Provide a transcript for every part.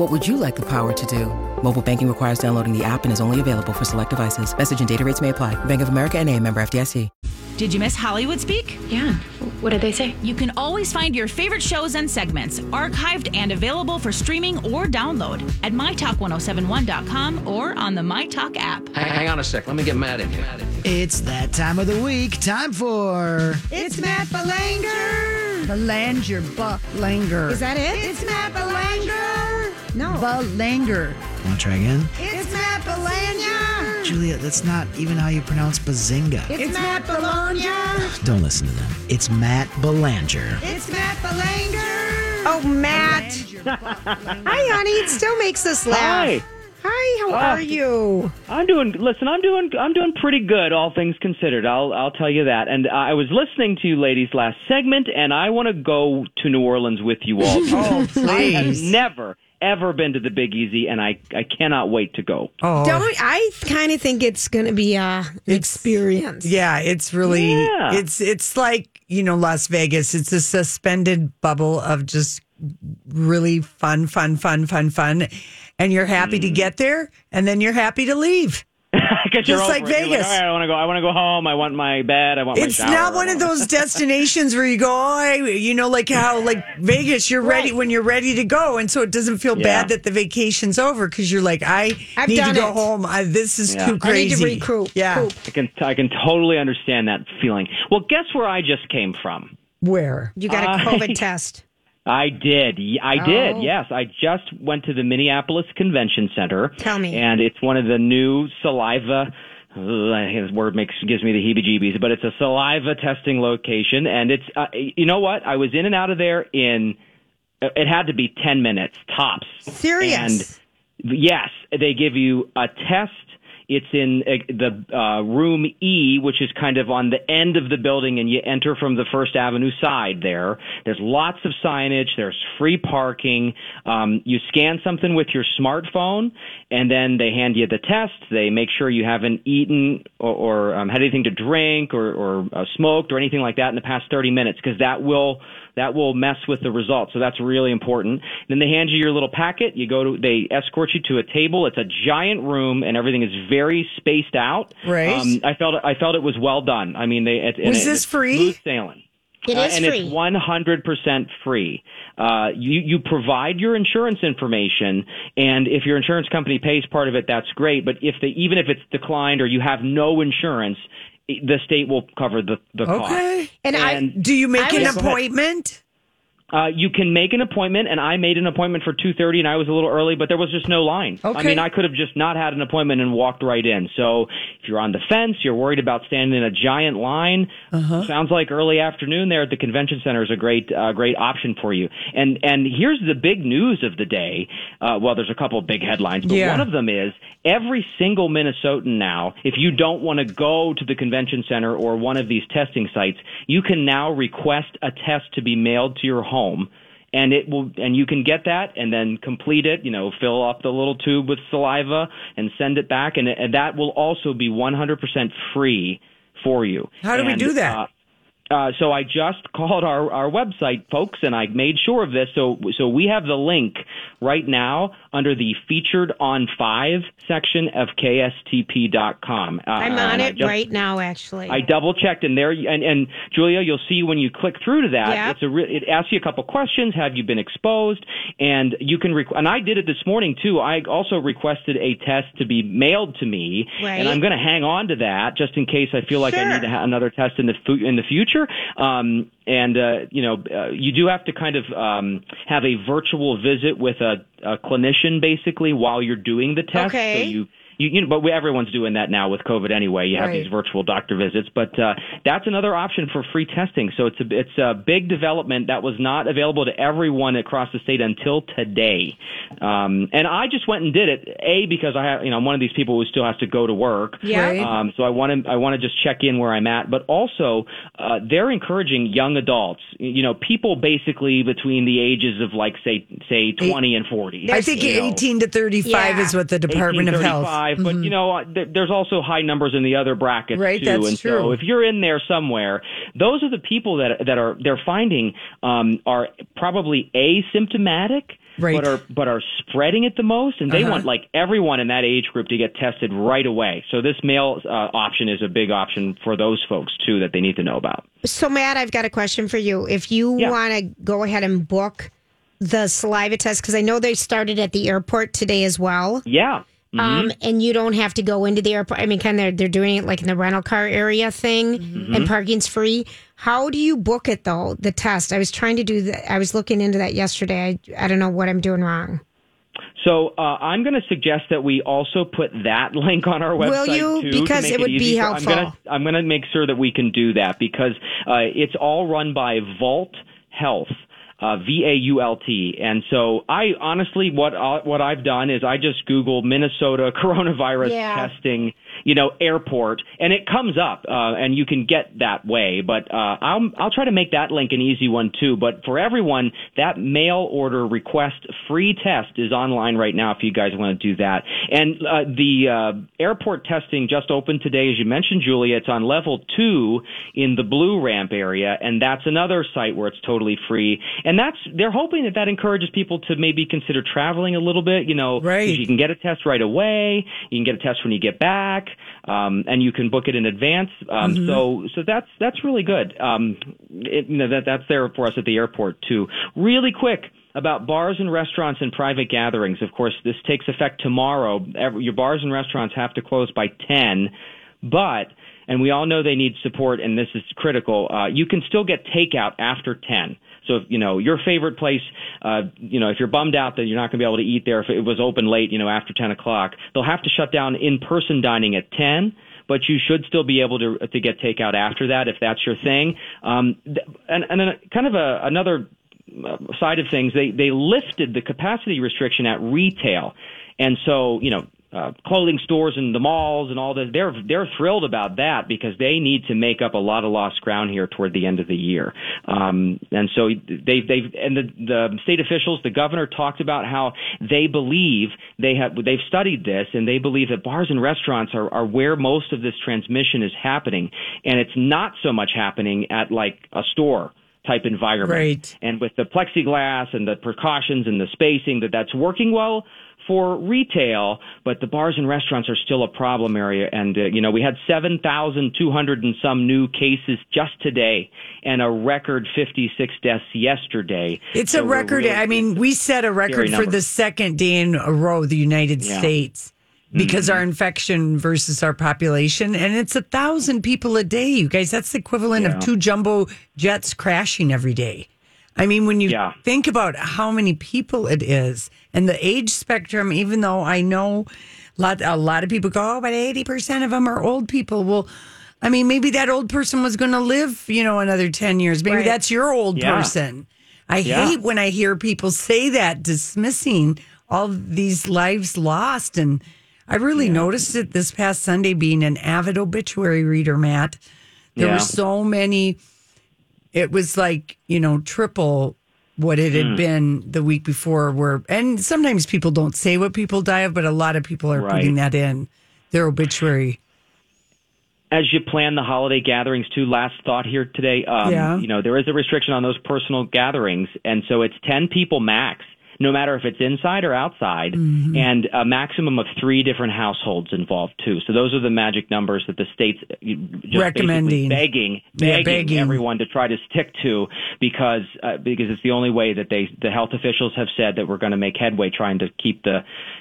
What would you like the power to do? Mobile banking requires downloading the app and is only available for select devices. Message and data rates may apply. Bank of America and a member FDIC. Did you miss Hollywood Speak? Yeah. What did they say? You can always find your favorite shows and segments archived and available for streaming or download at mytalk1071.com or on the MyTalk app. Hang on a sec. Let me get mad at you. It's that time of the week. Time for. It's Matt Belanger. Belanger. Belanger. Is that it? It's Matt Belanger. No. Belanger. Want to try again? It's Matt Belanger. Julia, that's not even how you pronounce bazinga. It's, Matt Belanger. Don't listen to them. It's Matt Belanger. It's Matt Belanger. Oh, Matt. Hi, honey. It still makes us laugh. Hi. Hi, how Ah. are you? I'm doing. Listen, I'm doing. I'm doing pretty good, all things considered. I'll. I'll tell you that. And I was listening to you ladies last segment, and I want to go to New Orleans with you all. Oh, I have please. never ever been to the Big Easy, and I. I cannot wait to go. Oh. Don't I kind of think it's going to be a an experience. Yeah, it's really Yeah. it's it's like, you know, Las Vegas. It's a suspended bubble of just really fun, fun, fun, fun, fun. And you're happy Mm. to get there and then you're happy to leave. Because you're Just over like it. You're Vegas. All right, I want to go. I want to go home. I want my bed. I want my It's shower. not one of those destinations where you go, oh, I, you know, like how like Vegas, you're ready when you're ready to go, and so it doesn't feel Yeah. bad that the vacation's over because you're like, I I've need to go it. home. I, this is Yeah. too I need to recoup. Yeah, Coop. I can. I can totally understand that feeling. Well, guess where I just came from. where? You got a I- COVID test. I did. I did. Oh. Yes, I just went to the Minneapolis Convention Center. Tell me. And it's one of the new saliva. Ugh, I think this word makes gives me the heebie-jeebies, but it's a saliva testing location, and it's uh, you know what? I was in and out of there in it had to be ten minutes tops. Serious. And yes, they give you a test. It's in uh, the uh, room E, which is kind of on the end of the building, and you enter from the First Avenue side there. There's lots of signage. There's free parking. Um, you scan something with your smartphone, and then they hand you the test. They make sure you haven't eaten or, or um, had anything to drink or, or uh, smoked or anything like that in the past 30 minutes, because that will that will mess with the results. So that's really important. Then they hand you your little packet. You go to, they escort you to a table. It's a giant room and everything is very spaced out. Right. Um, I felt, I felt it was well done. I mean, they, it, Was it- this it's free? Smooth sailing. It Uh, is and free. it's 100% free. Uh, you, you provide your insurance information, and if your insurance company pays part of it, that's great. But if they, even if it's declined or you have no insurance, it- the state will cover the, the cost. Okay. And I- Do you make an was- appointment? Uh, you can make an appointment, and I made an appointment for two thirty, and I was a little early, but there was just no line. Okay. I mean, I could have just not had an appointment and walked right in. So if you're on the fence, you're worried about standing in a giant line. Uh-huh. Sounds like early afternoon there at the convention center is a great, uh, great option for you. And and here's the big news of the day. Uh, well, there's a couple of big headlines, but Yeah. one of them is every single Minnesotan now, if you don't want to go to the convention center or one of these testing sites, you can now request a test to be mailed to your home. And it will, and you can get that and then complete it, you know, fill up the little tube with saliva and send it back. And, and that will also be 100% free for you. How do we do that? uh, uh, so I just called our, our website folks and I made sure of this. So so we have the link right now under the featured on five section of KSTP.com. Uh, I'm on it just- right now, actually. I double checked in there, and, and Julia, you'll see when you click through to that, Yep. it's a re- it asks you a couple questions. Have you been exposed? And you can, requ- and I did it this morning too. I also requested a test to be mailed to me, Right. and I'm going to hang on to that just in case I feel like I need another test in the fu- in the future. Um, and uh, you know, uh, you do have to kind of um, have a virtual visit with a, a clinician basically while you're doing the test. Okay. So you you, you know, but we, everyone's doing that now with COVID anyway. You have Right. these virtual doctor visits, but uh, that's another option for free testing. So it's a it's a big development that was not available to everyone across the state until today. Um, and I just went and did it. A because I have you know I'm one of these people who still has to go to work. Yeah. Right. Um, so I want to I want to just check in where I'm at, but also uh, they're encouraging young adults. You know, people basically between the ages of like say say 20 and 40. I think You know. 18 to 35 Yeah. is what the Department of Health. 1835, But you know, th- there's also high numbers in the other brackets Mm-hmm. Right, too. that's and true. so if you're in there somewhere, those are the people that that are they're finding um, are probably asymptomatic. Right. But are but are spreading it the most, and they Uh-huh. want like everyone in that age group to get tested right away. So this mail uh, option is a big option for those folks too that they need to know about. So, Matt, I've got a question for you. If you Yeah. want to go ahead and book the saliva test, because I know they started at the airport today as well. Yeah. Mm-hmm. Um, and you don't have to go into the airport. I mean, kind of, they're doing it like in the rental car area thing, Mm-hmm. and parking's free. How do you book it though? The test. I was trying to do that. I was looking into that yesterday. I, I don't know what I'm doing wrong. So uh, I'm going to suggest that we also put that link on our website Will you? too, Because make it would be helpful. I'm going to I'm going to make sure that we can do that because uh, it's all run by Vault Health. Uh, V A U L T, and so I honestly, what I, what I've done is I just Googled Minnesota coronavirus Yeah. testing, you know, airport, and it comes up, uh, and you can get that way. But uh, I'll I'll try to make that link an easy one too. But for everyone, that mail order request free test is online right now. If you guys want to do that, and uh, the uh, airport testing just opened today, as you mentioned, Julia. It's on level two in the Blue Ramp area, and that's another site where it's totally free. And that's they're hoping that that encourages people to maybe consider traveling a little bit. You know, Right. you can get a test right away. You can get a test when you get back, um, and you can book it in advance. Um, So, so that's that's really good. Um, it, you know, that that's there for us at the airport too. Really quick about bars and restaurants and private gatherings. Of course, this takes effect tomorrow. Every, your bars and restaurants have to close by ten, but and we all know they need support, and this is critical. Uh, you can still get takeout after ten. So, if, you know, your favorite place, uh, you know, if you're bummed out that you're not going to be able to eat there if it was open late, you know, after 10 o'clock, they'll have to shut down in-person dining at 10 but you should still be able to to get takeout after that if that's your thing. Um, and and then kind of a, another uh, side of things, they they lifted the capacity restriction at retail, and so you know. Uh, clothing stores and the malls and all that they're they're thrilled about that because they need to make up a lot of lost ground here toward the end of the year. Um, and so they've they've and the the state officials the governor talked about how they believe they have they've studied this and they believe that bars and restaurants are are where most of this transmission is happening. And it's not so much happening at like a store type environment. Right. and with the plexiglass and the precautions and the spacing that that's working well for retail, but the bars and restaurants are still a problem area. And, uh, you know, we had 7,200 and some new cases just today and a record 56 deaths yesterday. It's So a record. really- I mean, we set a record for the second day in a row, the United Yeah. States, because Mm-hmm. our infection versus our population, and it's a thousand people a day. You guys, that's the equivalent Yeah. of two jumbo jets crashing every day. I mean, when you Yeah. think about how many people it is and the age spectrum, even though I know a lot, a lot of people go, oh, but 80% of them are old people. Well, I mean, maybe that old person was going to live, you know, another 10 years. Maybe Right. that's your old Yeah. person. I Yeah. hate when I hear people say that, dismissing all these lives lost. And I really noticed it this past Sunday being an avid obituary reader, Matt. There Yeah. were so many, it was like, you know, triple what it had been the week before where and sometimes people don't say what people die of, but a lot of people are Right. putting that in their obituary. as you plan the holiday gatherings too last thought here today um, Yeah. you know there is a restriction on those personal gatherings and so it's 10 people max no matter if it's inside or outside, Mm-hmm. and a maximum of three different households involved too. So those are the magic numbers that the state's uh, just Recommending. basically begging, Yeah, begging, begging. everyone to try to stick to because uh, because it's the only way that they the health officials have said that we're going to make headway trying to keep the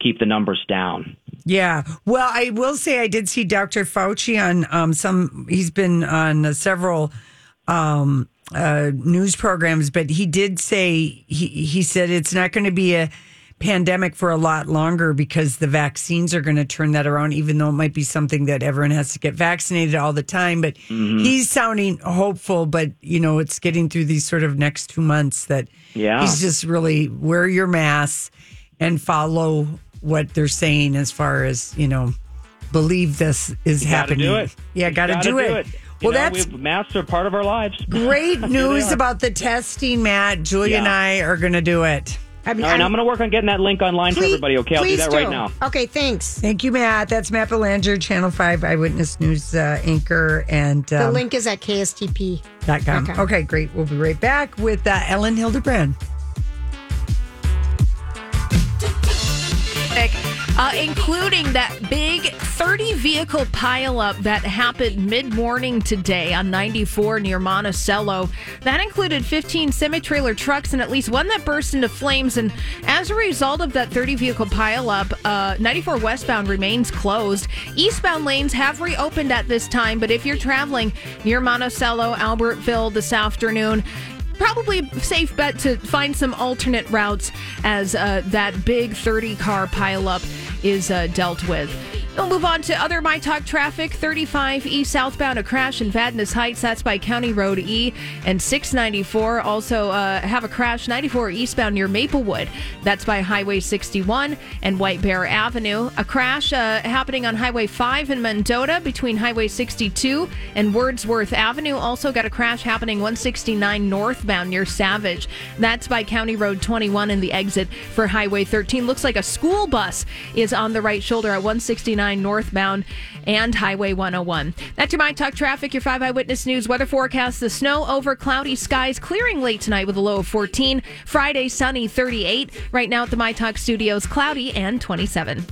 keep the numbers down. Yeah. Well, I will say I did see Dr. Fauci on um, some, he's been on uh, several um, uh, news programs, but he did say, he, he said it's not going to be a pandemic for a lot longer because the vaccines are going to turn that around, even though it might be something that everyone has to get vaccinated all the time. But he's sounding hopeful, but, you know, it's getting through these sort of next two months that Yeah. he's just really wear your mask and follow what they're saying as far as you know believe this is You gotta happening do it. yeah gotta, gotta do, it, You well know, that's we, masks are part of our lives. great news about the testing matt julia and i are gonna do it I mean, All right, I'm going to work on getting that link online for everybody. Okay, I'll do please that right now. Okay, thanks. thank you matt that's matt belanger channel 5 eyewitness news uh, anchor and The um, link is at kstp.com. Okay. okay great we'll be right back with uh, ellen hildebrand uh, including that big 30 vehicle pileup that happened mid morning today on 94 near Monticello. That included 15 semi trailer trucks and at least one that burst into flames. And as a result of that 30 vehicle pileup, uh, 94 westbound remains closed. Eastbound lanes have reopened at this time, but if you're traveling near Monticello, Albertville this afternoon, probably safe bet to find some alternate routes as uh, that big 30 car pileup is uh, dealt with. We'll move on to other My Talk traffic. 35 east southbound, a crash in Vadnais Heights. That's by County Road E. And 694 also uh, have a crash 94 eastbound near Maplewood. That's by Highway 61 and White Bear Avenue. A crash uh, happening on Highway 5 in Mendota between Highway 62 and Wordsworth Avenue. Also got a crash happening 169 northbound near Savage. That's by County Road 21 and the exit for Highway 13. Looks like a school bus is on the right shoulder at 169 northbound and Highway 101. That's your My Talk traffic, your 5 Eyewitness News weather forecast. The snow over cloudy skies clearing late tonight with a low of 14. Friday, sunny 38. Right now at the My Talk studios, cloudy and 27.